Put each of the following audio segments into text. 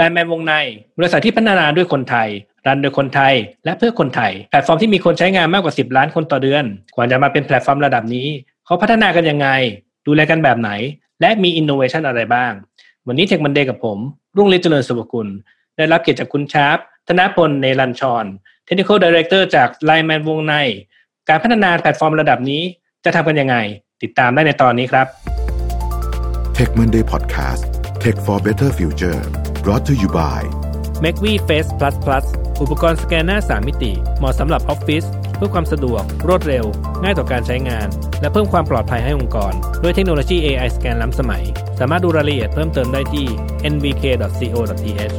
LINE MAN วงใน บริษัทที่พัฒนาด้วยคนไทย รันโดยคนไทย และเพื่อคนไทย แพลตฟอร์มที่มีคนใช้งานมากกว่า 10 ล้านคนต่อเดือน กว่าจะมาเป็นแพลตฟอร์มระดับนี้ เขาพัฒนากันยังไง ดูแลกันแบบไหน และมีอินโนเวชันอะไรบ้าง วันนี้ Tech Monday กับผม รุ่งฤทธิ์เจริญสุภกุล ได้รับเกียรติจากคุณชาร์ปธนพลเนรัญชร Technical Director จาก Line Man วงใน การพัฒนาแพลตฟอร์มระดับนี้จะทำกันยังไง ติดตามได้ในตอนนี้ครับ Tech Monday Podcast Tech for Better Future brought to you by m a c v Face Plus Plus อุปกรณ์สแกนหน้า 3 มิติ เหมาะสำหรับออฟฟิศเพื่อความสะดวก รวดเร็ว ง่ายต่อการใช้งาน และเพิ่มความปลอดภัยให้องค์กร ด้วยเทคโนโลยี AI สแกนล้ำสมัย สามารถดูรายละเอียดเพิ่มเติมได้ที่ nvk.co.th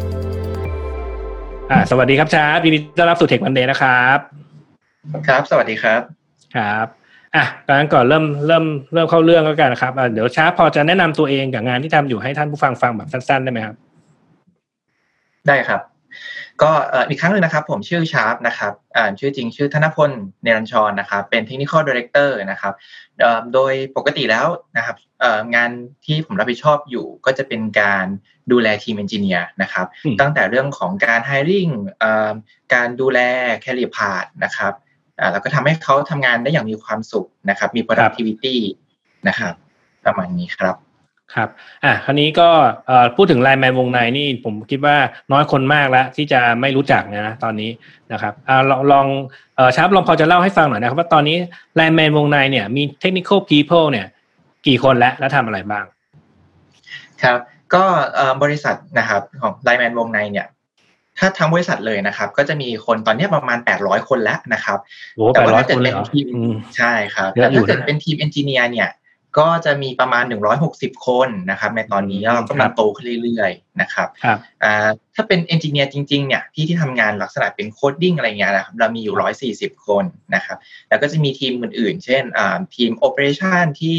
อ่าสวัสดีครับชาร์ปยินดีต้อนรับสู่เทควันเดย์นะครับ ครับ สวัสดีครับครับอะการก่อนเริ่มเริ่มเริ่มเข้าเรื่องแล้วกันนะครับอะเดี๋ยวชาร์ปพอจะแนะนำตัวเองกับงานที่ทำอยู่ให้ท่านผู้ฟังฟังแบบสั้นๆได้ไหมครับ ได้ครับ ก็อีกครั้งหนึ่งนะครับ ผมชื่อชาร์ปนะครับอ่าชื่อจริงชื่อธนพลเนรัญชรนะครับ เป็น Technical Director นะครับโดยปกติแล้วนะครับงานที่ผมรับผิดชอบอยู่ก็จะเป็นการดูแลทีมเอนจิเนียร์นะครับ ตั้งแต่เรื่องของการ hiring การดูแล career path นะครับแล้วก็ทำให้เขาทำงานได้อย่างมีความสุขนะครับ มี productivity นะครับ ประมาณนี้ครับ ครับ อะ คราวนี้ก็พูดถึงไลน์แมนวงในนี่ผมคิดว่าน้อยคนมากแล้วที่จะไม่รู้จักนะ ตอนนี้นะครับอ่าลองลองเออชาร์ปลองพอจะเล่าให้ฟังหน่อยนะครับว่าตอนนี้ไลน์แมนวงในเนี่ยมี technical people เนี่ย กี่คนแล้วและทำอะไรบ้าง ครับ ก็บริษัทนะครับของ LINE MAN วงในเนี่ย ถ้าทั้งบริษัทเลยนะครับ ก็จะมีคนตอนนี้ประมาณ 800 คนแล้วนะครับ แต่ว่าถ้าเกิดเป็นทีมใช่ครับแต่ถ้าเกิดเป็นทีม engineer เนี่ย ก็จะมีประมาณ 160 คนนะครับในตอนนี้เรากำลังโตขึ้นเรื่อยๆนะครับถ้าเป็น engineer จริงๆเนี่ยที่ที่ทำงานลักษณะเป็น coding อะไรเงี้ยนะครับเรามีอยู่ 140 คนนะครับแล้วก็จะมีทีมอื่นๆ เช่นทีม operation ที่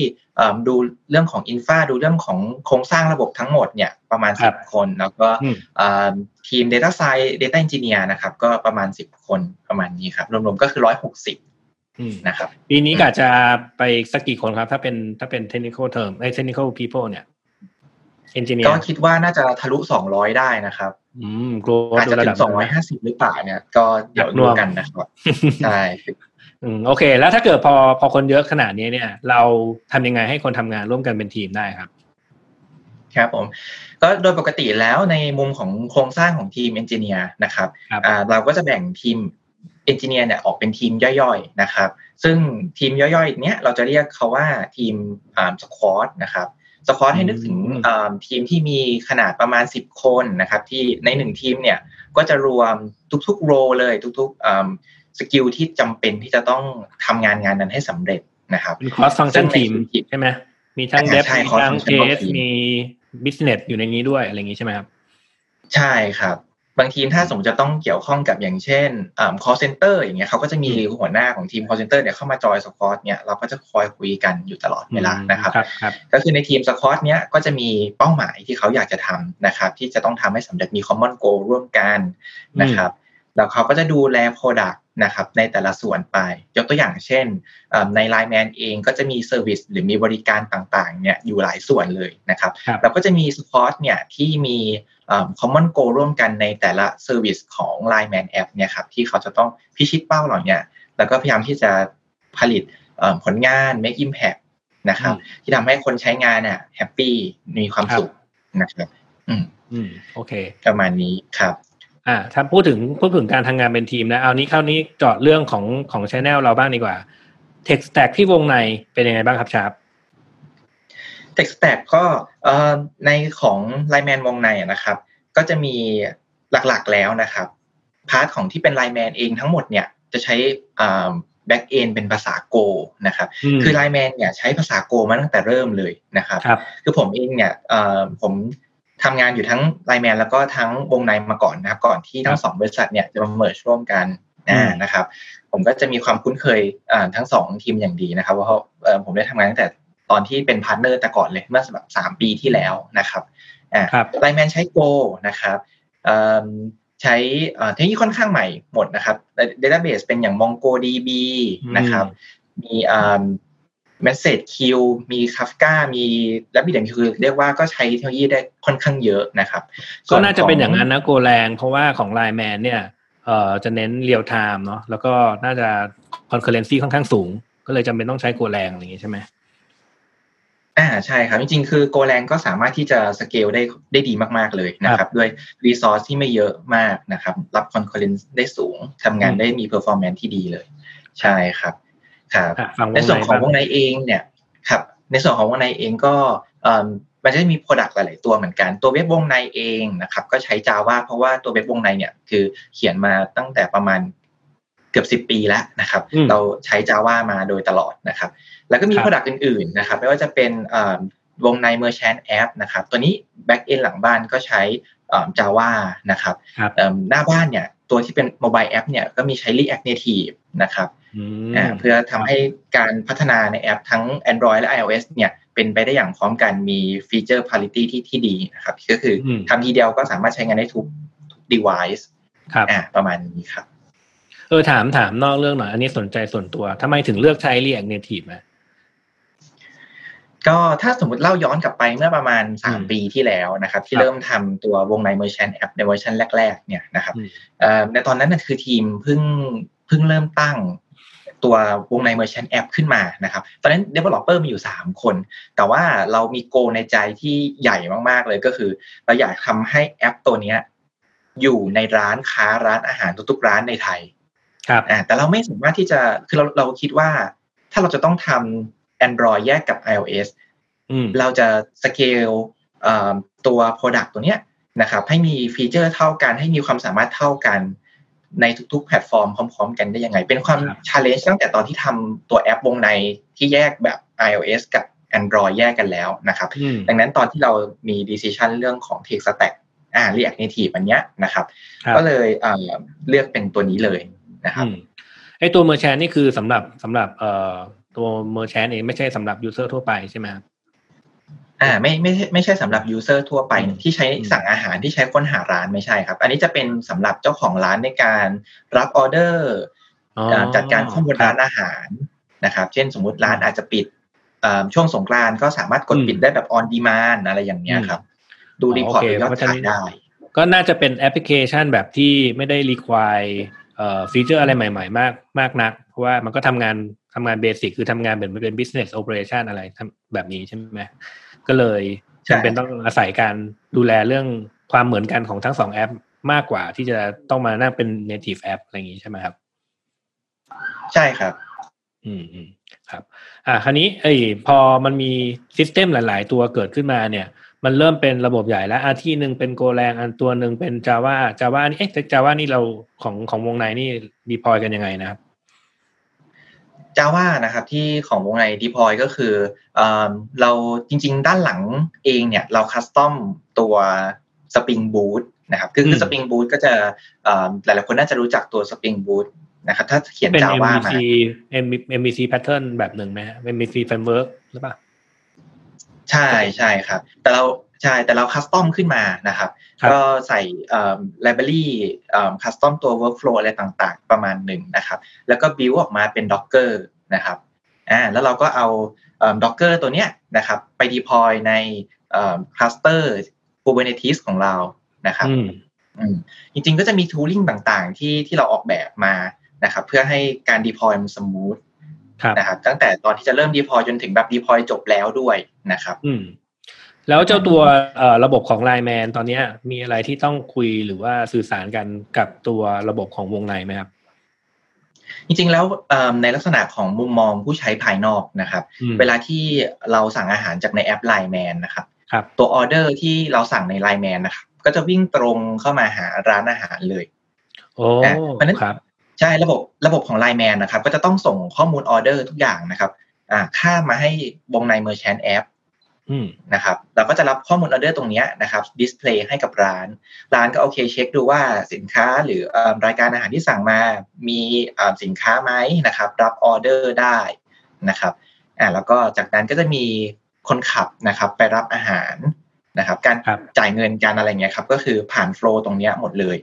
ดูเรื่องของอินฟาดูเรื่องของโครงสร้างระบบทั้งหมดเนี่ยประมาณ 10 คน แล้วก็ทีม Data Science Data Engineer นะครับก็ประมาณ 10 คนประมาณนี้ครับรวมๆก็คือ 160 นะครับ ปีนี้กะจะไปสักกี่คนครับ ถ้าเป็นถ้าเป็น technical term ไอ้ technical people เนี่ย engineer ก็คิดว่าน่าจะทะลุสองร้อยได้นะครับ อืมอาจจะถึงสองร้อยห้าสิบหรือเปล่าเนี่ย ก็เดี๋ยวดูกันนะครับใช่อืมโอเค แล้วถ้าเกิดพอพอคนเยอะขนาดนี้เนี่ย เราทำยังไงให้คนทำงานร่วมกันเป็นทีมได้ครับครับผมก็โดยปกติแล้วในมุมของโครงสร้างของทีม engineer นะครับเราก็จะแบ่งทีม engineer เนี่ยออกเป็นทีมย่อยๆนะครับ ซึ่งทีมย่อยๆเนี้ยเราจะเรียกเขาว่าทีม squad นะครับ squad ให้นึกถึงทีมที่มีขนาดประมาณ 10 คนนะครับที่ในหนึ่งทีมเนี่ยก็จะรวมทุกๆ role เลยทุกๆ skill ที่จำเป็นที่จะต้องทำงานงานนั้นให้สำเร็จนะครับเป็น cross function team ใช่ไหมมีทั้ง dev มีทั้ง test มี business อยู่ในนี้ด้วยอะไรอย่างนี้ใช่ไหมครับ ใช่ครับ บางทีมถ้าสมมติจะต้องเกี่ยวข้องกับอย่างเช่น call center อย่างเงี้ยเขาก็จะมีหัวหน้าของทีม call center เนี่ยเข้ามา join squad เนี่ยเราก็จะคอยคุยกันอยู่ตลอดเวลานะครับก็คือในทีม squad เนี้ยก็จะมีเป้าหมายที่เขาอยากจะทำนะครับ ที่จะต้องทำให้สำเร็จมี common goal ร่วมกันนะครับแล้วเขาก็จะดูแล product นะครับในแต่ละส่วนไป ยกตัวอย่างเช่น ใน Line Man เองก็จะมี service หรือมีบริการต่างๆเนี่ยอยู่หลายส่วนเลยนะครับเราก็จะมี squad เนี่ยที่มี common goal ร่วมกันในแต่ละ service ของ Line Man App เนี่ยครับที่เขาจะต้องพิชิตเป้าเหล่านี้แล้วก็พยายามที่จะผลิตผลงาน make impact นะครับที่ทำให้คนใช้งานน่ะ happy มีความสุขนะครับอืมอืมโอเค ประมาณนี้ครับอ่าถ้าพูดถึงพูดถึงการทำงานเป็นทีมนะ เอานี้คราวนี้เจาะเรื่องของของ technical เราบ้างดีกว่า Tech Stack ที่วงในเป็นยังไงบ้างครับชาร์ป Tech Stack ก็ในของ LINE MAN วงในนะครับ ก็จะมีหลักๆแล้วนะครับ part ของที่เป็น LINE MAN เองทั้งหมดเนี่ยจะใช้ backend เป็นภาษา Go นะครับ คือ LINE MAN เนี่ยใช้ภาษา Go มาตั้งแต่เริ่มเลยนะครับ คือผมเองเนี่ยผมทำงานอยู่ทั้ง LINE MAN แล้วก็ทั้งวงในมาก่อนนะครับ ก่อนที่ทั้งสองบริษัทเนี่ยจะมา merge ร่วมกันนะครับ ผมก็จะมีความคุ้นเคยทั้งสองทีมอย่างดีนะครับเพราะผมได้ทำงานตั้งแต่ ตอนที่เป็น partner แต่ก่อนเลยเมื่อแบบสามปีที่แล้วนะครับอ่า LINE MAN ใช้ Goนะครับใช้เทคโนโลยีค่อนข้างใหม่หมดนะครับ Database เป็นอย่าง MongoDB นะครับ มี Message Queue มี Kafka มีและมีอย่างคือเรียกว่าก็ใช้เทคโนโลยีได้ค่อนข้างเยอะนะครับ ก็น่าจะเป็นอย่างนั้นนะ Golang เพราะว่าของ Line Man เนี่ยเอ่อจะเน้น real-time เนาะแล้วก็น่าจะ concurrency ค่อนข้างสูง ก็เลยจำเป็นต้องใช้ Golang อะไรอย่างงี้ใช่ไหม อ่าใช่ครับ จริงๆ คือ Golang ก็สามารถที่จะสเกลได้ได้ดีมากๆเลยนะครับ ด้วย reีซอสที่ไม่เยอะมากนะครับ รับ concurrency ได้สูงทำงานได้มี performance ที่ดีเลย ใช่ครับครับในส่วนของวงในเองเนี่ยครับในส่วนของวงในเองก็มันจะมี product หลาย ๆ ตัวเหมือนกัน ตัวเว็บวงในเองนะครับ ก็ใช้ Java เพราะว่าตัวเว็บวงในเนี่ยคือเขียนมาตั้งแต่ประมาณ เกือบสิบปีแล้วนะครับ เราใช้ Java มาโดยตลอดนะครับ แล้วก็มี Product อื่นๆนะครับ ไม่ว่าจะเป็นวงใน Merchant App นะครับ ตัวนี้ Back End หลังบ้านก็ใช้ Java นะครับหน้าบ้านเนี่ยตัวที่เป็น Mobile App เนี่ยก็มีใช้ React Native นะครับเพื่อทำให้การพัฒนาในแอปทั้ง Android และ iOS เนี่ยเป็นไปได้อย่างพร้อมกันมีฟีเจอร์ parity ที่ที่ดีนะครับ ก็คือทำทีเดียวก็สามารถใช้งานได้ทุก device ครับประมาณนี้ครับเออถามถามนอกเรื่องหน่อย อันนี้สนใจส่วนตัวทำไมถึงเลือกใช้ React Native อะก็ถ้าสมมติเล่าย้อนกลับไปเมื่อประมาณสามปีที่แล้วนะครับ ที่เริ่มทำตัววงใน Merchant App ในเวอร์ชันแรก ๆ เนี่ยนะครับในตอนนั้นคือทีมเพิ่งเพิ่งเริ่มตั้งตัววงใน Merchant App ขึ้นมานะครับ ตอนนั้น Developer มีอยู่ 3 คน แต่ว่าเรามีโกในใจที่ใหญ่มากๆเลยก็คือ เราอยากทำให้แอปตัวนี้อยู่ในร้านค้าร้านอาหารทุกๆร้านในไทย ครับอ่าแต่เราไม่สามารถที่จะคือเราเราคิดว่า ถ้าเราจะต้องทำ Android แยกกับ iOS เราจะสเกลตัว Product ตัวเนี้ยนะครับให้มี feature เท่ากันให้มีความสามารถเท่ากันในทุกๆ แพลตฟอร์มพร้อม ๆ กันได้ยังไง เป็นความ challenge ตั้งแต่ตอนที่ทำตัวแอปวงในที่แยกแบบ iOS กับ Android แยกกันแล้วนะครับ ดังนั้นตอนที่เรามี decision เรื่องของ Tech Stack อ่า React Native อันเนี้ยนะครับ ก็เลยเลือกเป็นตัวนี้เลย นะครับไอตัว Merchant นี่คือสำหรับสำหรับเอ่อตัว Merchant เองไม่ใช่สำหรับ User ทั่วไปใช่ไหมครับอ่าไม่ไม่ไม่ใช่สำหรับยูเซอร์ทั่วไปที่ใช้สั่งอาหารที่ใช้ค้นหาร้านไม่ใช่ครับ อันนี้จะเป็นสำหรับเจ้าของร้านในการรับออเดอร์จัดการข้อมูลร้านอาหารนะครับ เช่นสมมุติร้านอาจจะปิดช่วงสงกรานต์ก็สามารถกดปิดได้แบบ on demand อะไรอย่างเงี้ยครับ ดู report ยอดขายได้ ก็น่าจะเป็นแอปพลิเคชันแบบที่ไม่ได้ require feature อะไรใหม่ๆ มากมากนัก เพราะว่ามันก็ทำงานทำงาน basic คือทำงานเป็นเป็น business operation อะไรแบบนี้ใช่ไหมก็เลยจำเป็นต้องอาศัยการดูแลเรื่องความเหมือนกันของทั้งสองแอป มากกว่าที่จะต้องมานั่งเป็น native app อะไรอย่างนี้ใช่ไหมครับ ใช่ครับ อืมอืมครับ อ่า คราวนี้เอ้ยพอมันมีซิสเต็มหลาย ๆ ตัวเกิดขึ้นมาเนี่ย มันเริ่มเป็นระบบใหญ่แล้วอาที่หนึ่งเป็นโกแรงอันตัวหนึ่งเป็น Java Java นี่เอ๊ะ Java นี่เราของของวงในนี่ดีพอยกันยังไงนะครับ Java นะครับที่ของวงใน deploy ก็คือเราจริง ๆ ด้านหลังเองเนี่ยเราคัสตอมตัว Spring Boot นะครับคือคือ Spring Boot ก็จะหลายๆคนน่าจะรู้จักตัว Spring Boot นะครับถ้าเขียน Java มาเป็น MVC MVC pattern แบบหนึ่งไหม MVC framework หรือเปล่า ใช่ใช่ครับ แต่เราใช่แต่เราคัสตอมขึ้นมานะครับ ก็ใส่ไลบรารีคัสตอมตัว workflow อะไรต่างๆ ประมาณหนึ่งนะครับ แล้วก็บิวออกมาเป็น Docker นะครับอ่าแล้วเราก็เอา Docker ตัวเนี้ยนะครับ ไป deploy ในคลัสเตอร์ Kubernetes ของเรานะครับจริงๆก็จะมี tooling ต่างๆ ที่ที่เราออกแบบมานะครับ เพื่อให้การ deploy มัน smooth นะครับตั้งแต่ตอนที่จะเริ่ม deploy จนถึงแบบ deploy จบแล้วด้วยนะครับแล้วเจ้าตัวระบบของไลน์แมนตอนนี้มีอะไรที่ต้องคุยหรือว่าสื่อสารกันกับตัวระบบของวงในไหมครับ จริงๆแล้วในลักษณะของมุมมองผู้ใช้ภายนอกนะครับ เวลาที่เราสั่งอาหารจากในแอป LINE MAN นะครับระบบตัวออเดอร์ที่เราสั่งใน LINE MAN นะครับก็จะวิ่งตรงเข้ามาหาร้านอาหารเลยโอ้เพราะนั้น ใช่ระบบระบบของ LINE MAN นะครับ ก็จะต้องส่งข้อมูลออเดอร์ทุกอย่างนะครับ อ่าข้ามมาให้วงใน merchant app นะครับ เราก็จะรับข้อมูลออเดอร์ตรงนี้นะครับ display ให้กับร้าน ร้านก็โอเคเช็คดูว่าสินค้าหรือรายการอาหารที่สั่งมา มีสินค้าไหมนะครับ รับออเดอร์ได้นะครับอ่าแล้วก็จากนั้นก็จะมีคนขับนะครับ ไปรับอาหารนะครับ การจ่ายเงินการอะไรเงี้ยครับ ก็คือผ่าน flow ตรงนี้หมดเลย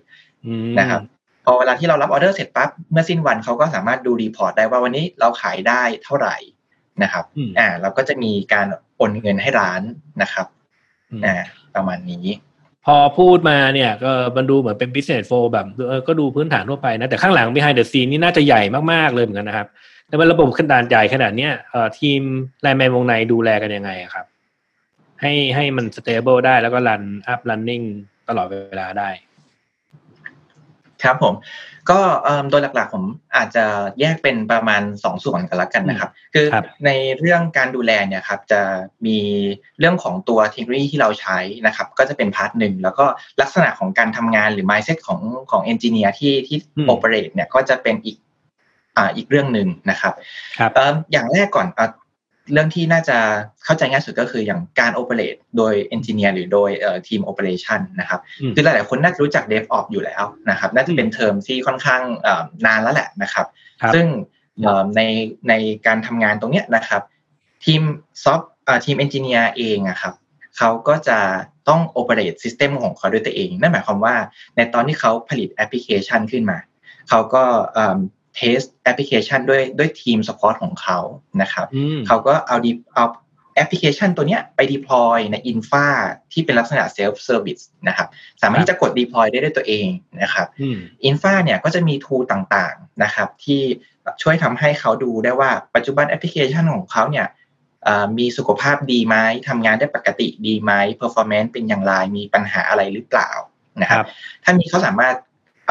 นะครับพ อเวลาที่เรารับออเดอร์เสร็จปั๊บเมื่อสิ้นวันเขาก็สามารถดู report ได้ว่าวันนี้เราขายได้เท่าไหร่นะครับอ่าเราก็จะมีการโอนเงินให้ร้านนะครับอ่าประมาณนี้ พอพูดมาเนี่ยก็มันดูเหมือนเป็น business flow แบบเออก็ดูพื้นฐานทั่วไปนะ แต่ข้างหลัง behind the scene นี่น่าจะใหญ่มาก ๆ เลยเหมือนกันนะครับแต่ว่าระบบขนาดใหญ่ขนาดเนี้ยเอ่อทีมไลน์แมนวงในดูแลกันยังไงครับ ให้ให้มัน stable ได้แล้วก็ run up running ตลอดเวลาได้ ครับผมก็โดยหลักๆ ผมอาจจะแยกเป็นประมาณสองส่วนกันละกันนะครับ คือในเรื่องการดูแลเนี่ยครับจะมีเรื่องของตัวเทคโนโลยีที่เราใช้นะครับ ก็จะเป็น part หนึ่งแล้วก็ลักษณะของการทำงานหรือ mindset ของของ engineer ที่ที่ operate เนี่ยก็จะเป็นอีกอ่าอีกเรื่องหนึ่งนะครับครับอย่างแรกก่อน เรื่องที่น่าจะเข้าใจง่ายสุดก็คืออย่างการ operate โดย engineer หรือโดยทีม operation นะครับคือหลายๆคนน่าจะรู้จัก DevOps อยู่แล้วนะครับน่าจะเป็นเทอมที่ค่อนข้างนานแล้วแหละนะครับ ซึ่งในในการทำงานตรงเนี้ยนะครับทีมซอฟต์ทีม engineer เองอะครับเขาก็จะต้อง operate system ของเขาด้วยตัวเอง นั่นหมายความว่าในตอนที่เขาผลิตแอปพลิเคชันขึ้นมา เขาก็ test application ด้วยด้วยทีม support ของเขานะครับเขาก็เอาดีเอาแอปพลิเคชันตัวเนี้ยไป deploy ใน infraที่เป็นลักษณะ self service นะครับ สามารถที่จะกด deploy ได้ด้วยตัวเองนะครับ infra เนี่ยก็จะมี tool ต่างๆนะครับที่ช่วยทำให้เขาดูได้ว่าปัจจุบันแอปพลิเคชันของเขาเนี่ยมีสุขภาพดีไหมทำงานได้ปกติดีไหม performance เป็นอย่างไร มีปัญหาอะไรหรือเปล่านะครับ ถ้ามีเขาสามารถ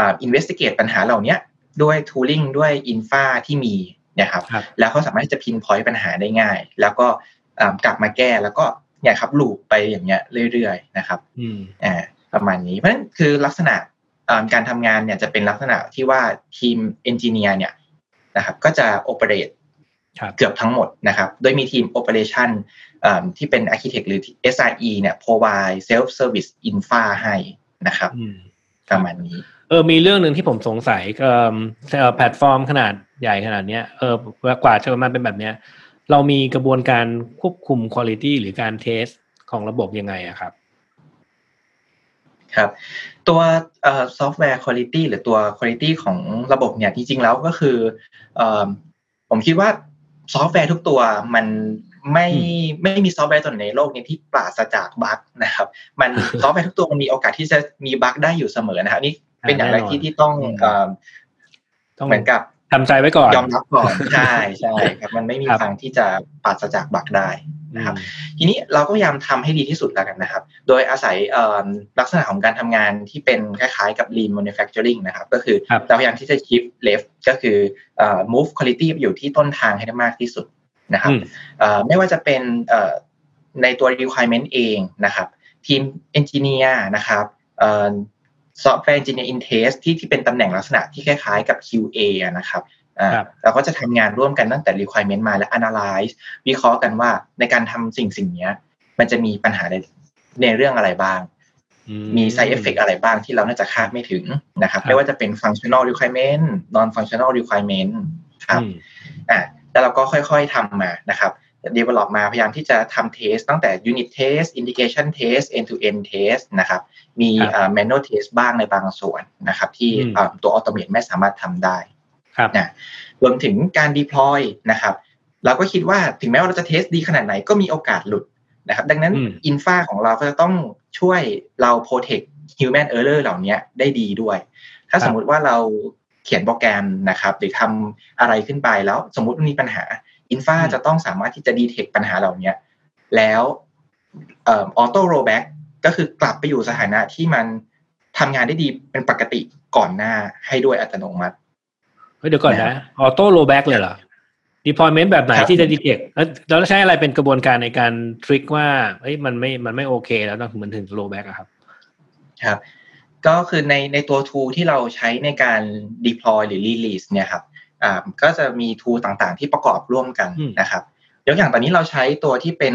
investigate ปัญหาเหล่านี้ ด้วย tooling ด้วย infra ที่มีนะครับแล้วเขาสามารถที่จะ pinpoint ปัญหาได้ง่าย แล้วก็กลับมาแก้แล้วก็เนี่ยครับ loop ไปอย่างเงี้ยเรื่อยๆนะครับอ่าประมาณนี้เพราะฉะนั้นคือลักษณะการทำงานเนี่ยจะเป็นลักษณะที่ว่าทีม engineer เนี่ยนะครับก็จะ operate เกือบทั้งหมดนะครับโดยมีทีม operation ที่เป็น Architect หรือ SRE เนี่ย provide self service infra ให้นะครับ ประมาณนี้ เออมีเรื่องหนึ่งที่ผมสงสัยเอ่อแพลตฟอร์มขนาดใหญ่ขนาดเนี้ยเออกว่าจะมาเป็นแบบเนี้ย เรามีกระบวนการควบคุมคุณภาพหรือการ test ของระบบยังไงอะครับครับตัวซอฟต์แวร์คุณภาพหรือตัวคุณภาพของระบบเนี่ยจริงๆแล้วก็คือผมคิดว่าซอฟต์แวร์ทุกตัวมัน ไม่ไม่มีซอฟต์แวร์ตัวไหนในโลกนี้ที่ปราศจาก bug นะครับ มันซอฟต์แวร์ทุกตัวมันมีโอกาสที่จะมี bug ได้อยู่เสมอนะครับนี่เป็นอย่างไรที่ที่ต้องต้องเหมือนกับทำใจไว้ก่อนยอมรับก่อนใช่ใช่ครับมันไม่มีทางที่จะปัสจากบักได้นะครับ ทีนี้เราก็พยายามทำให้ดีที่สุดแล้วกันนะครับ โดยอาศัยลักษณะของการทำงานที่เป็นคล้ายๆกับ lean manufacturing นะครับ ก็คือเราพยายามที่จะ shift left ก็คือ move quality อยู่ที่ต้นทางให้ได้มากที่สุด นะครับไม่ว่าจะเป็นในตัว requirement เองนะครับทีม engineer นะครับซอฟต์แวร์ Engineer in Test ที่ที่เป็นตำแหน่งลักษณะที่คล้ายๆกับ QA นะครับเราก็จะทำงานร่วมกันตั้งแต่ requirement มาและ analyze วิเคราะห์กันว่าในการทำสิ่งสิ่งนี้มันจะมีปัญหาในในเรื่องอะไรบ้าง มี side effect อะไรบ้างที่เราน่าจะคาดไม่ถึงนะครับ ไม่ว่าจะเป็น functional requirement non functional requirement ครับอ่า แล้วเราก็ค่อยๆทำมานะครับ develop มาพยายามที่จะทำ test ตั้งแต่ unit test indication test end to end test นะครับ มี manual test บ้างในบางส่วนนะครับ ที่ตัว automate ไม่สามารถทำได้นะรวมถึงการ deploy นะครับ เราก็คิดว่าถึงแม้ว่าเราจะเทสดีขนาดไหนก็มีโอกาสหลุดนะครับ ดังนั้นอินฟาของเราก็จะต้องช่วยเรา protect human error เหล่านี้ได้ดีด้วย ถ้าสมมุติว่าเรา เขียนโปรแกรมนะครับ หรือทำอะไรขึ้นไปแล้วสมมุติมีปัญหา infra จะต้องสามารถที่จะ detect ปัญหาเหล่านี้แล้ว auto rollback ก็คือกลับไปอยู่สถานะที่มันทำงานได้ดีเป็นปกติก่อนหน้าให้ด้วยอัตโนมัติเฮ้ยเดี๋ยวก่อนนะ auto rollback เลยเหรอ deployment แบบไหนที่จะ detect แล้วใช้อะไรเป็นกระบวนการในการทริคว่าเฮ้ยมันไม่มันไม่โอเค แล้วต้องมันถึง rollback ครับ ครับ ก็คือในในตัว tool ที่เราใช้ในการ deploy หรือ release เนี่ยครับก็จะมีทูต่างๆ ที่ประกอบร่วมกันนะครับยกอย่างตอนนี้เราใช้ตัวที่เป็น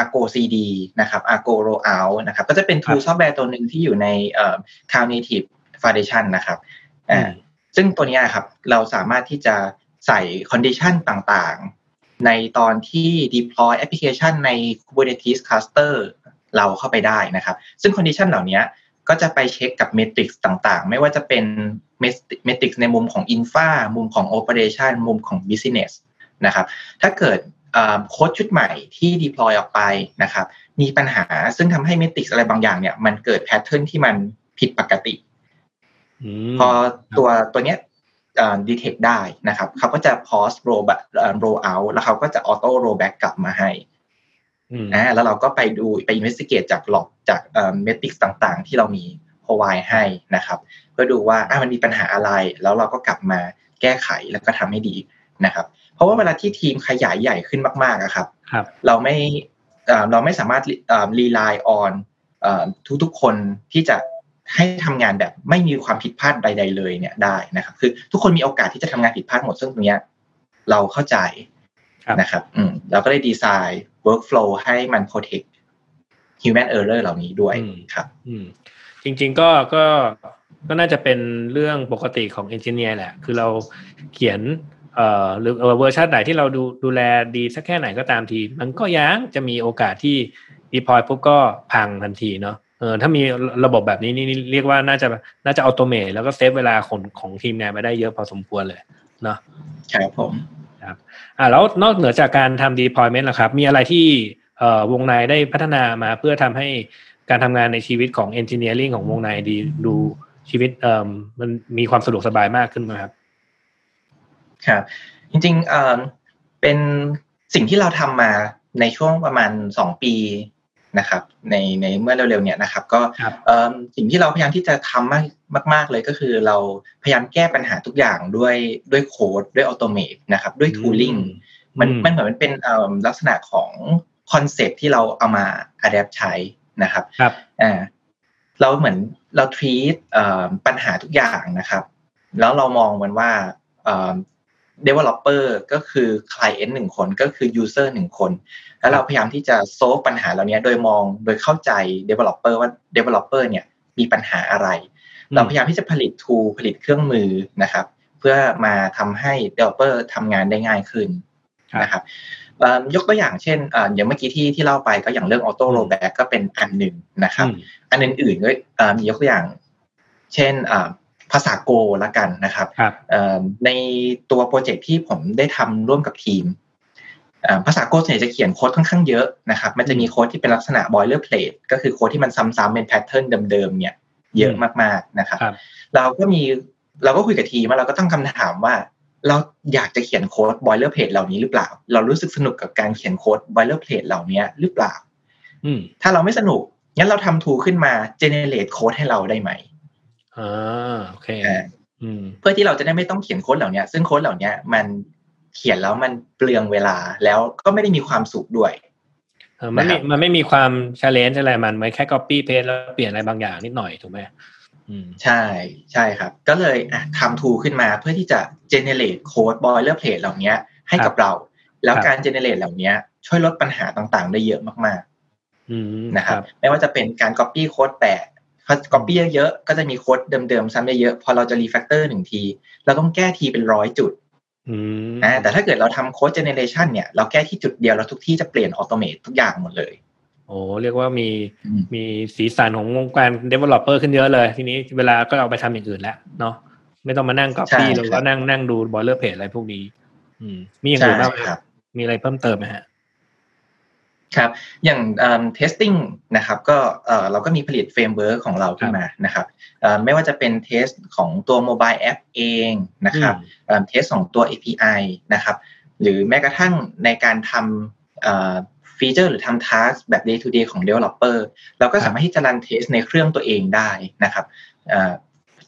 Argo CD นะครับ Argo Rollout นะครับ ก็จะเป็นทูซอฟต์แวร์ตัวหนึ่งที่อยู่ใน Cloud Native Foundation นะครับซึ่งตัวนี้ครับเราสามารถที่จะใส่ condition ต่างๆ ในตอนที่ deploy application ใน Kubernetes cluster เราเข้าไปได้นะครับ ซึ่ง condition เหล่านี้ ก็จะไปเช็คกับ metrics ต่างๆ ไม่ว่าจะเป็น metrics ในมุมของ infra มุมของ operation มุมของ business นะครับ ถ้าเกิดโค้ดชุดใหม่ที่ deploy ออกไปนะครับ มีปัญหาซึ่งทำให้ metric อะไรบางอย่างเนี่ยมันเกิด pattern ที่มันผิดปกติพอตัวตัวเนี้ย detect ได้นะครับ เขาก็จะ pause roll roll out แล้วเขาก็จะ auto roll back กลับมาให้ อ่าแล้วเราก็ไปดูไป investigate จากหลอกจากเอ่อเมติกต่างๆ ที่เรามี provide ให้นะครับ เพื่อดูว่าอ่ามันมีปัญหาอะไร แล้วเราก็กลับมาแก้ไขแล้วก็ทำให้ดีนะครับ เพราะว่าเวลาที่ทีมขยายใหญ่ขึ้นมากๆอะครับครับเราไม่เราไม่สามารถรีไลน์ออนทุกๆคนที่จะให้ทำงานแบบไม่มีความผิดพลาดใด ๆ เลยเนี่ยได้นะครับ คือทุกคนมีโอกาสที่จะทำงานผิดพลาดหมดซึ่งตรงนี้เราเข้าใจ นะครับอืมเราก็เลย design workflow ให้มัน protect human error เหล่านี้ด้วยครับ อืม จริง ๆ ก็ก็ก็น่าจะเป็นเรื่องปกติของ engineer แหละ คือเราเขียนเอ่อหรือเวอร์ชันไหนที่เราดูดูแลดีสักแค่ไหนก็ตามที มันก็ยังจะมีโอกาสที่ deploy ปุ๊บก็พังทันทีเนาะเออถ้ามีระบบแบบนี้นี่เรียกว่าน่าจะน่าจะอัตโนมัติแล้วก็ save เวลาของของทีมงานมาได้เยอะพอสมควรเลยเนาะใช่ผม ครับอ่าแล้วนอกเหนือจากการทำ deployment ละครับ มีอะไรที่เอ่อวงในได้พัฒนามาเพื่อทำให้การทำงานในชีวิตของ engineering ของวงในดีดูชีวิตเอ่อมันมีความสะดวกสบายมากขึ้นไหมครับครับจริงๆเอ่อเป็นสิ่งที่เราทำมาในช่วงประมาณสองปี นะครับในในเมื่อเร็วๆเนี่ยนะครับก็สิ่งที่เราพยายามที่จะทำมากมาก ๆ เลยก็คือเราพยายามแก้ปัญหาทุกอย่างด้วยด้วยโค้ดด้วยอัตโนมัตินะครับด้วย tooling มันมันเหมือนมันเป็นลักษณะของ concept ที่เราเอามา adapt ใช้นะครับครับอ่าเราเหมือนเรา treat ปัญหาทุกอย่างนะครับ แล้วเรามองมันว่า developer ก็คือ client หนึ่งคนก็คือ user หนึ่งคน แล้วเราพยายามที่จะ solve ปัญหาเหล่านี้โดยมองโดยเข้าใจ developer ว่า developer เนี่ยมีปัญหาอะไร เราพยายามที่จะผลิต tool ผลิตเครื่องมือนะครับ เพื่อมาทำให้ developer ทำงานได้ง่ายขึ้นนะครับยกตัวอย่างเช่นอย่างเมื่อกี้ที่ที่เล่าไปก็อย่างเรื่อง auto rollback ก็เป็นอันหนึ่งนะครับ อันอื่นๆก็มียกตัวอย่าง เช่น ภาษาโกละกันนะครับรบในตัวโปรเจกต์ที่ผมได้ทำร่วมกับทีมภาษาโกส่วนใหญ่จะเขียนโค้ดค่อนข้างเยอะนะครับ มันจะมีโค้ดที่เป็นลักษณะ boilerplate ก็คือโค้ดที่มันซ้ำๆเป็นแพทเทิร์นเดิมๆเนี่ย เยอะมากๆนะครับ เราก็มีเราก็คุยกับทีมว่าเราก็ต้องคำถามว่า เราอยากจะเขียนโค้ด boilerplate เหล่านี้หรือเปล่า เรารู้สึกสนุกกับการเขียนโค้ด boilerplate เหล่านี้หรือเปล่าถ้าเราไม่สนุกงั้นเราทำทูขึ้นมา generate โค้ดให้เราได้ไหม อ่าโอเคเพื่อที่เราจะได้ไม่ต้องเขียนโค้ดเหล่านี้ซึ่งโค้ดเหล่านี้มันเขียนแล้วมันเปลืองเวลาแล้วก็ไม่ได้มีความสุขด้วยมันไม่มันไม่มีความ challenge อะไรมันไม่แค่ copy paste แล้วเปลี่ยนอะไรบางอย่างนิดหน่อยถูกไหมใช่ใช่ครับ ก็เลยทำ tool ขึ้นมาเพื่อที่จะ generate code boilerplate เหล่านี้ให้กับเรา แล้วการ generate เหล่านี้ช่วยลดปัญหาต่างๆ ได้เยอะมากๆนะครับ ไม่ว่าจะเป็นการ copy code แปะพอ copy เยอะๆก็จะมีโค้ดเดิมๆซ้ำเยอะๆพอเราจะ refactor หนึ่งที เราต้องแก้ทีเป็นร้อยจุดอ่าแต่ถ้าเกิดเราทำโค้ดเจเนเรชันเนี่ยเราแก้ที่จุดเดียวแล้วทุกที่จะเปลี่ยน automate ทุกอย่างหมดเลยโอ้เรียกว่ามีมีสีสันของวงการ developer ขึ้นเยอะเลย ทีนี้เวลาก็เอาไปทำอย่างอื่นแล้วเนาะไม่ต้องมานั่ง copy หรือว่านั่งนั่งดู boiler plate อะไรพวกนี้ อืมมีอย่างอื่นบ้างไหมมีอะไรเพิ่มเติมไหมฮะ ครับอย่าง testing นะครับก็เราก็มีผลิต framework ของเราขึ้นมานะครับไม่ว่าจะเป็น test ของตัว mobile app เองนะครับเทสของตัว API นะครับหรือแม้กระทั่งในการทำ feature หรือทำ task แบบ day to day ของ developer เราก็สามารถที่จะ run test ในเครื่องตัวเองได้นะครับ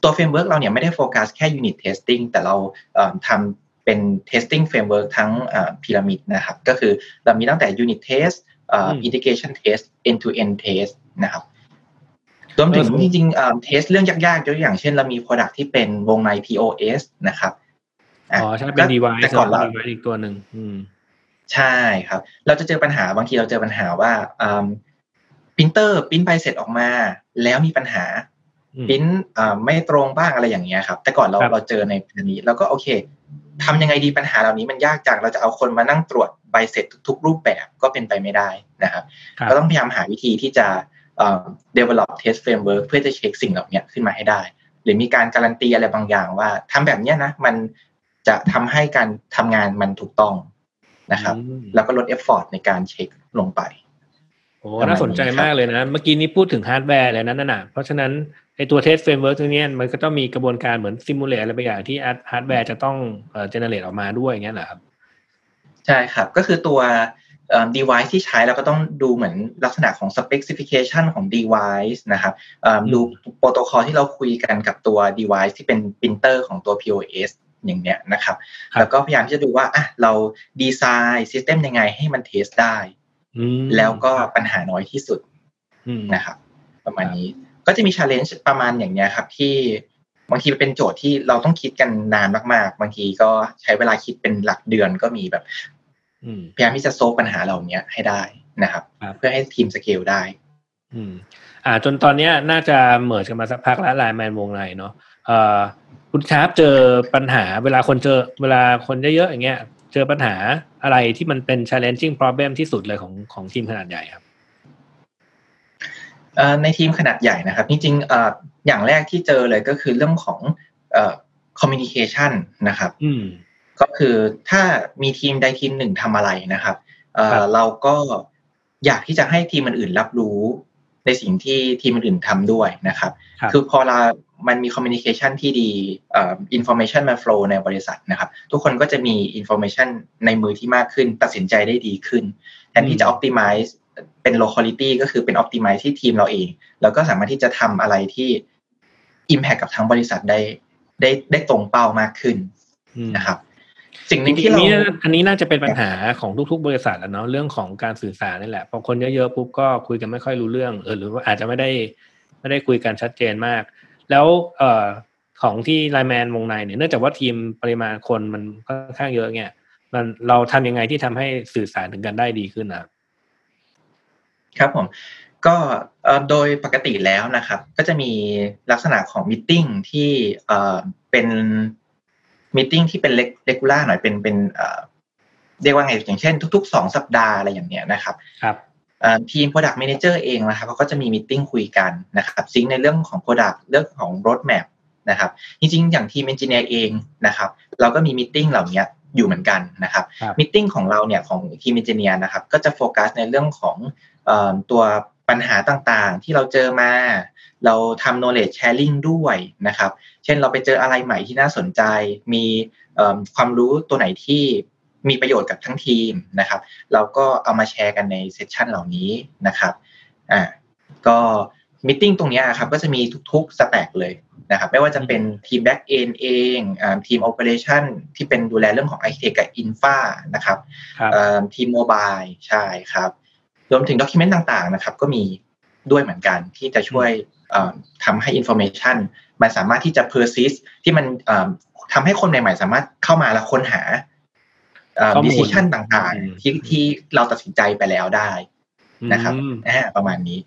ตัว framework เราเนี่ยไม่ได้โฟกัสแค่ unit testing แต่เราทำเป็น testing framework ทั้งพีระมิดนะครับก็คือเรามีตั้งแต่ unit test integration test end to end test นะครับรวมถึงจริงๆเทสเรื่องยากๆยกตัวอย่างเช่นเรามี product ที่เป็นวงใน POS นะครับอ๋อใช่เป็น device แต่ก่อนเราอีกตัวหนึ่งใช่ครับ เราจะเจอปัญหาบางทีเราเจอปัญหาว่าพิมพ์เตอร์พิมพ์ใบเสร็จออกมา แล้วมีปัญหาพิมพ์ไม่ตรงบ้างอะไรอย่างเงี้ยครับ แต่ก่อนเราเราเจอในอันนี้เราก็โอเค ทำยังไงดีปัญหาเหล่านี้มันยากจังเราจะเอาคนมานั่งตรวจใบเสร็จทุก ๆ รูปแบบก็เป็นไปไม่ได้นะครับก็ต้องพยายามหาวิธีที่จะ develop test framework เพื่อจะเช็คสิ่งเหล่านี้ขึ้นมาให้ได้ หรือมีการการันตีอะไรบางอย่างว่าทำแบบนี้นะมันจะทำให้การทำงานมันถูกต้องนะครับ แล้วก็ลด effort ในการเช็คลงไปโอ้น่าสนใจมากเลยนะ เมื่อกี้นี้พูดถึงฮาร์ดแวร์เลยนะนั่นน่ะเพราะฉะนั้น ไอตัว test framework ตัวนี้มันก็ต้องมีกระบวนการเหมือน simulate อะไรบางอย่างที่ฮาร์ดแวร์จะต้องเอ่อ generate ออกมาด้วยอย่างเงี้ยเหรอครับ ใช่ครับ ก็คือตัว device ที่ใช้เราก็ต้องดูเหมือนลักษณะของ specification ของ device นะครับดูโปรโตคอลที่เราคุยกันกับตัว device ที่เป็น printer ของตัว POS อย่างเนี้ยนะครับ แล้วก็พยายามที่จะดูว่าอะเรา design system ยังไงให้มัน test ได้ แล้วก็ปัญหาน้อยที่สุดนะครับ ประมาณนี้ ก็จะมี challenge ประมาณอย่างเนี้ยครับ ที่บางทีเป็นโจทย์ที่เราต้องคิดกันนานมากๆ บางทีก็ใช้เวลาคิดเป็นหลักเดือนก็มีแบบพยายามที่จะ solve ปัญหาเหล่านี้ให้ได้นะครับ เพื่อให้ทีมสเกลได้ อืม อ่า จนตอนนี้น่าจะเหมือนกันมาสักพักแล้วไลน์แมนวงในเนาะเอ่อคุณชาร์ปเจอปัญหาเวลาคนเจอเวลาคนเยอะๆอย่างเงี้ย เจอปัญหาอะไรที่มันเป็น challenging problem ที่สุดเลยของของทีมขนาดใหญ่ครับ ในทีมขนาดใหญ่นะครับ จริงๆอย่างแรกที่เจอเลยก็คือเรื่องของ communication นะครับก็คือถ้ามีทีมใดทีมหนึ่งทำอะไรนะครับเราก็อยากที่จะให้ทีมอื่นรับรู้ในสิ่งที่ทีมอื่นทำด้วยนะครับ คือพอเรามันมี communication ที่ดี information มา flow ในบริษัทนะครับ ทุกคนก็จะมี information ในมือที่มากขึ้น ตัดสินใจได้ดีขึ้น แทนที่จะ optimize เป็น locality ก็คือเป็น optimize ที่ทีมเราเอง แล้วก็สามารถที่จะทำอะไรที่ impact กับทั้งบริษัทได้ได้ได้ตรงเป้ามากขึ้นนะครับ สิ่งหนึ่งที่เราอันนี้น่าจะเป็นปัญหาของทุก ๆ บริษัทแล้วเนาะเรื่องของการสื่อสารนี่แหละพอคนเยอะๆปุ๊บก็คุยกันไม่ค่อยรู้เรื่องเออหรือว่าอาจจะไม่ได้ไม่ได้คุยกันชัดเจนมาก แล้วเอ่อของที่ไลแมนวงในเนี่ยเนื่องจากว่าทีมปริมาณคนมันค่อนข้างเยอะเนี่ยมันเราทำยังไงที่ทำให้สื่อสารถึงกันได้ดีขึ้นนะ ครับผมก็โดยปกติแล้วนะครับ ก็จะมีลักษณะของมิ팅ที่เป็นมิ팅ที่เป็นเล็กเลกูล่าหน่อยเป็นเป็นเรียกว่าไงอย่างเช่นทุกๆสองสัปดาห์อะไรอย่างเนี้ยนะครับครับทีม Product Manager เองนะครับเขาก็จะมีมิ팅คุยกันนะครับซิงในเรื่องของ Product เรื่องของ Roadmap นะครับจริงๆอย่างทีม Engineer เองนะครับ เราก็มีมิ팅เหล่านี้อยู่เหมือนกันนะครับมิ팅ของเราเนี่ยของทีม Engineer นะครับ ก็จะโฟกัสในเรื่องของ ตัวปัญหาต่างๆ ที่เราเจอมา เราทำ knowledge sharing ด้วยนะครับ เช่นเราไปเจออะไรใหม่ที่น่าสนใจ มีความรู้ตัวไหนที่มีประโยชน์กับทั้งทีมนะครับ เราก็เอามาแชร์กันใน session เหล่านี้นะครับอ่าก็ meeting ตรงนี้ครับก็จะมีทุกๆ stack เลยนะครับไม่ว่าจะเป็นทีม backend เองทีม operation ที่เป็นดูแลเรื่องของไอทีกับ infra นะครับทีม mobile ใช่ครับ รวมถึง document ต่างๆนะครับก็มีด้วยเหมือนกันที่จะช่วยทำให้ information มันสามารถที่จะ persist ที่มันทำให้คนใหม่ๆ สามารถเข้ามาแล้วค้นหา decision ต่างๆ ที่ที่เราตัดสินใจไปแล้วได้นะครับประมาณนี้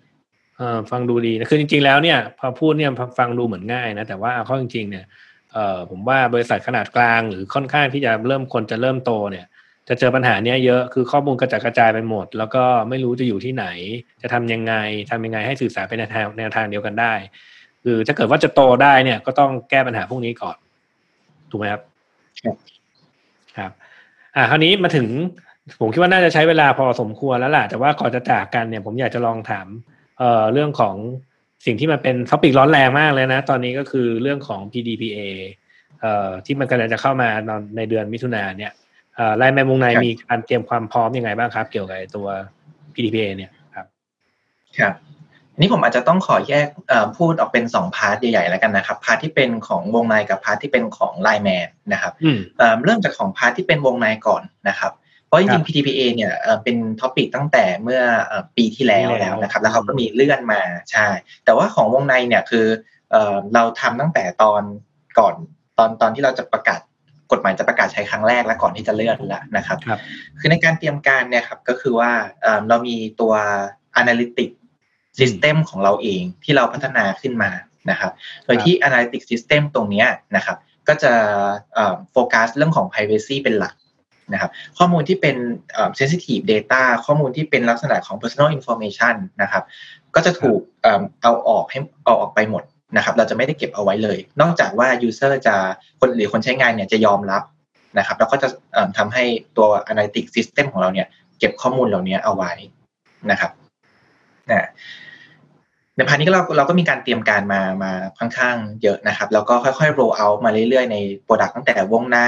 ฟังดูดีนะคือจริงๆแล้วเนี่ยพอพูดเนี่ยฟังดูเหมือนง่ายนะแต่ว่าข้อจริงๆเนี่ยเออผมว่าบริษัทขนาดกลางหรือค่อนข้างที่จะเริ่มคนจะเริ่มโตเนี่ย จะเจอปัญหาเนี้ยเยอะคือข้อมูลกระจัดกระจายไปหมด แล้วก็ไม่รู้จะอยู่ที่ไหน จะทำยังไงทำยังไงให้สื่อสารไปในทางแนวทางเดียวกันได้ คือถ้าเกิดว่าจะโตได้เนี่ยก็ต้องแก้ปัญหาพวกนี้ก่อน ถูกไหมครับครับ อ่าคราวนี้มาถึงผมคิดว่าน่าจะใช้เวลาพอสมควรแล้วล่ะ แต่ว่าก่อนจะจากกันเนี่ยผมอยากจะลองถามเอ่อเรื่องของสิ่งที่มันเป็น topic ร้อนแรงมากเลยนะ ตอนนี้ก็คือเรื่องของ PDPA เอ่อที่มันกำลังจะเข้ามาในเดือนมิถุนาเนี่ย ไลน์แมนวงในมีการเตรียมความพร้อมยังไงบ้างครับ เกี่ยวกับตัว PDPA เนี่ยครับ ครับนี่ผมอาจจะต้องขอแยกพูดออกเป็นสอง part ใหญ่ๆแล้วกันนะครับ part ที่เป็นของวงในกับ part ที่เป็นของไลน์แมนนะครับเริ่มจากของ part ที่เป็นวงในก่อนนะครับเพราะจริงๆ PDPA เนี่ยเป็นท็อปิกตั้งแต่เมื่อปีที่แล้วแล้วนะครับ แล้วเขาก็มีเลื่อนมาใช่แต่ว่าของวงในเนี่ยคือเราทำตั้งแต่ตอนก่อนตอนตอนที่เราจะประกาศ กฎหมายจะประกาศใช้ครั้งแรกและก่อนที่จะเลื่อนแล้วนะครับครับ คือในการเตรียมการเนี่ยครับก็คือว่าเรามีตัว Analytic System ของเราเองที่เราพัฒนาขึ้นมานะครับ โดยที่ Analytic System ตรงนี้นะครับ ก็จะโฟกัสเรื่องของ Privacy เป็นหลักนะครับ ข้อมูลที่เป็น sensitive data ข้อมูลที่เป็นลักษณะของ personal information นะครับ ก็จะถูกเอาออกให้เอาออกไปหมด นะครับเราจะไม่ได้เก็บเอาไว้เลย นอกจากว่า user จะคนหรือคนใช้งานเนี่ยจะยอมรับนะครับ แล้วก็จะทำให้ตัว Analytics System ของเราเนี่ยเก็บข้อมูลเหล่านี้เอาไว้นะครับนะใน part นี้ก็เราเราก็มีการเตรียมการมามาค่อนข้างเยอะนะครับ แล้วก็ค่อยๆ roll out มาเรื่อยๆ ใน product ตั้งแต่วงใน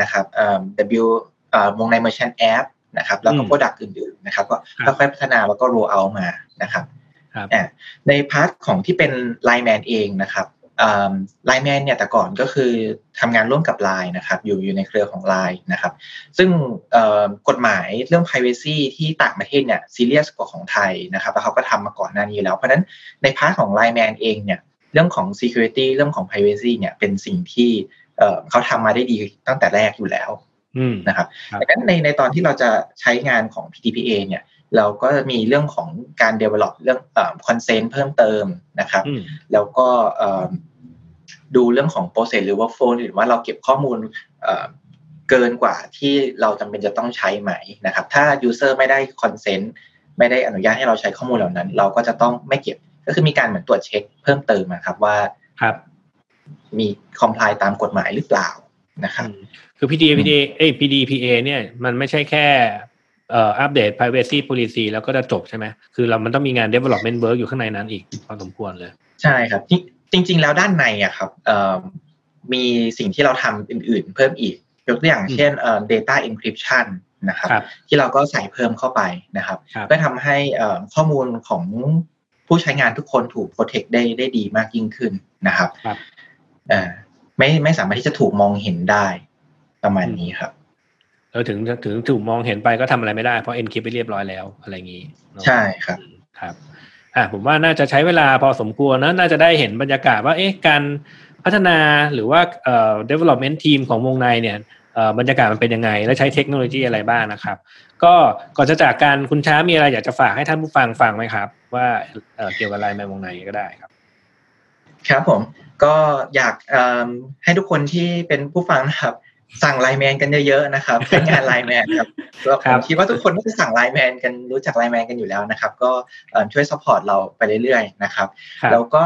นะครับเอ่อ W เอ่อวงใน Merchant App นะครับ แล้วก็ product อื่นๆนะครับ ก็ค่อยๆ พัฒนาแล้วก็ roll out มานะครับ ใน part ของที่เป็น Line Man เองนะครับไลน์แมนเนี่ยแต่ก่อนก็คือทำงานร่วมกับ Line นะครับอยู่อยู่ในเครือของ Line นะครับซึ่งกฎหมายเรื่อง Privacy ที่ต่างประเทศเนี่ยซีเรียสกว่าของไทยนะครับแล้วเขาก็ทำมาก่อนหน้านี้แล้ว เพราะนั้นใน part ของ Line Man เองเนี่ยเรื่องของ Security เรื่องของ Privacy เนี่ยเป็นสิ่งที่เขาทำมาได้ดีตั้งแต่แรกอยู่แล้วนะครับดังนั้นในในตอนที่เราจะใช้งานของ PDPA เนี่ย เราก็มีเรื่องของการ develop เรื่อง consent เพิ่มเติมนะครับ แล้วก็ดูเรื่องของ process หรือว่า flow หรือว่าเราเก็บข้อมูลเกินกว่าที่เราจำเป็นจะต้องใช้ไหมนะครับ ถ้า user ไม่ได้ consent ไม่ได้อนุญาตให้เราใช้ข้อมูลเหล่านั้น เราก็จะต้องไม่เก็บ ก็คือมีการเหมือนตรวจเช็คเพิ่มเติมนะครับว่าครับ มี comply ตามกฎหมายหรือเปล่านะครับ คือ PDPA เอ้ PDPA เนี่ยมันไม่ใช่แค่ เอ่ออัปเดต privacy policy แล้วก็จะจบใช่ไหมคือเรามันต้องมีงาน development work อยู่ข้างในนั้นอีกพอสมควรเลย ใช่ครับจริง ๆ แล้วด้านในอะครับมีสิ่งที่เราทำอื่น ๆ เพิ่มอีก ยกตัวอย่างเช่น data encryption นะครับที่เราก็ใส่เพิ่มเข้าไปนะครับเพื่อทำให้ข้อมูลของผู้ใช้งานทุกคนถูก protect ได้ได้ดีมากยิ่งขึ้นนะครับไม่ไม่สามารถที่จะถูกมองเห็นได้ประมาณนี้ครับ เออถึงถึงถูกมองเห็นไปก็ทำอะไรไม่ได้เพราะ encrypt ไปเรียบร้อยแล้วอะไรอย่างนี้ใช่ครับครับอะผมว่าน่าจะใช้เวลาพอสมควรนะน่าจะได้เห็นบรรยากาศว่าเอ๊ะการพัฒนาหรือว่าเอ่อ development team ของวงในเนี่ยเอ่อบรรยากาศมันเป็นยังไง และใช้เทคโนโลยีอะไรบ้างนะครับ ก็ก่อนจะจากการคุณช้ามีอะไรอยากจะฝากให้ท่านผู้ฟังฟังไหมครับ ว่าเเกี่ยวกับอะไรในวงในก็ได้ครับ ครับผมก็อยากให้ทุกคนที่เป็นผู้ฟังนะครับ สั่งไลแมนกันเยอะๆนะครับใช้งานไลแมนครับผมคิดว่าทุกคนก็จะสั่งไลแมนกันรู้จักไลแมนกันอยู่แล้วนะครับ ก็ช่วย support เราไปเรื่อยๆนะครับแล้วก็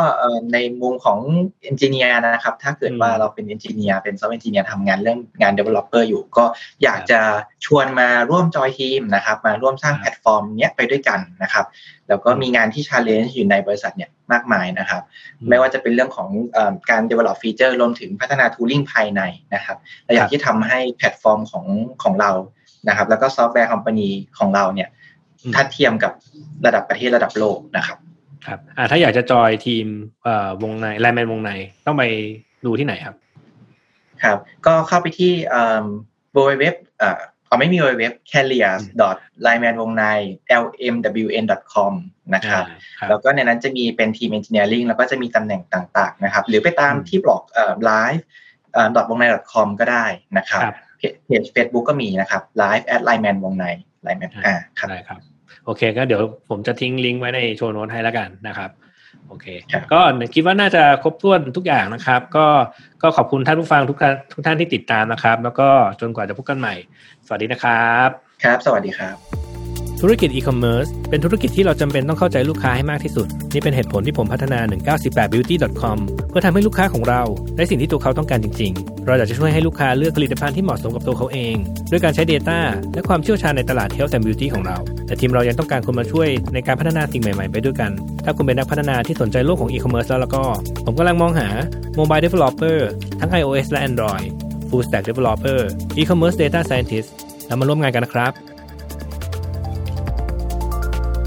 ในมุมของ engineer นะครับถ้าเกิดว่าเราเป็น engineer เป็น software engineer ทำงานเรื่องงาน developer อยู่ ก็อยากจะชวนมาร่วมจอยทีมนะครับมาร่วมสร้างแพลตฟอร์มเนี้ยไปด้วยกันนะครับแล้วก็มีงานที่ challenge อยู่ในบริษัทเนี่ยมากมายนะครับ ไม่ว่าจะเป็นเรื่องของอการ develop feature รวมถึงพัฒนา tooling ภายในนะครับเราอยากที่ทำให้แพลตฟอร์มของของเรานะครับ แล้วก็ซอฟต์แวร์คอมพานีของเราเนี่ยทัดเทียมกับระดับประเทศระดับโลกนะครับ ครับอ่าถ้าอยากจะจอยทีมวงในไลน์แมนวงในต้องไปดูที่ไหนครับ ครับ ก็เข้าไปที่เว็บ เขาไม่มีเว็บ carrier lineman วงใน lmwn com นะครับแล้วก็ในนั้นจะมีเป็นทีม engineering แล้วก็จะมีตำแหน่งต่าง ๆ นะครับ หรือไปตามที่บล็อก live ดอทวงใน .com ก็ได้นะครับเพจ Facebook ก็มีนะครับ live at lineman วงใน lineman อ่าครับได้ครับ โอเคก็เดี๋ยวผมจะทิ้งลิงก์ไว้ในโชว์โน้ตให้แล้วกันนะครับ โอเค ก็คิดว่าน่าจะครบถ้วนทุกอย่างนะครับ ก็ก็ขอบคุณท่านผู้ฟังทุกท่านทุกท่านที่ติดตามนะครับ แล้วก็จนกว่าจะพบกันใหม่ สวัสดีนะครับ ครับ สวัสดีครับ ธุรกิจอีคอมเมิร์ซเป็นธุรกิจที่เราจำเป็นต้องเข้าใจลูกค้าให้มากที่สุด นี่เป็นเหตุผลที่ผมพัฒนา 198beauty.com เพื่อทำให้ลูกค้าของเรา ได้สิ่งที่ตัวเขาต้องการจริง ๆ เราอยากจะช่วยให้ลูกค้าเลือกผลิตภัณฑ์ที่เหมาะสมกับตัวเขาเอง ด้วยการใช้ Data และความเชี่ยวชาญในตลาด Health and Beauty ของเรา แต่ทีมเรายังต้องการคนมาช่วยในการพัฒนาสิ่งใหม่ๆ ไปด้วยกัน ถ้าคุณเป็นนักพัฒนาที่สนใจโลกของอีคอมเมิร์ซแล้วก็ ผมกำลังมองหา Mobile Developer ทั้ง iOS และ Android Full Stack Developer E-commerce Data Scientist แล้วมาร่วมงานกันนะครับ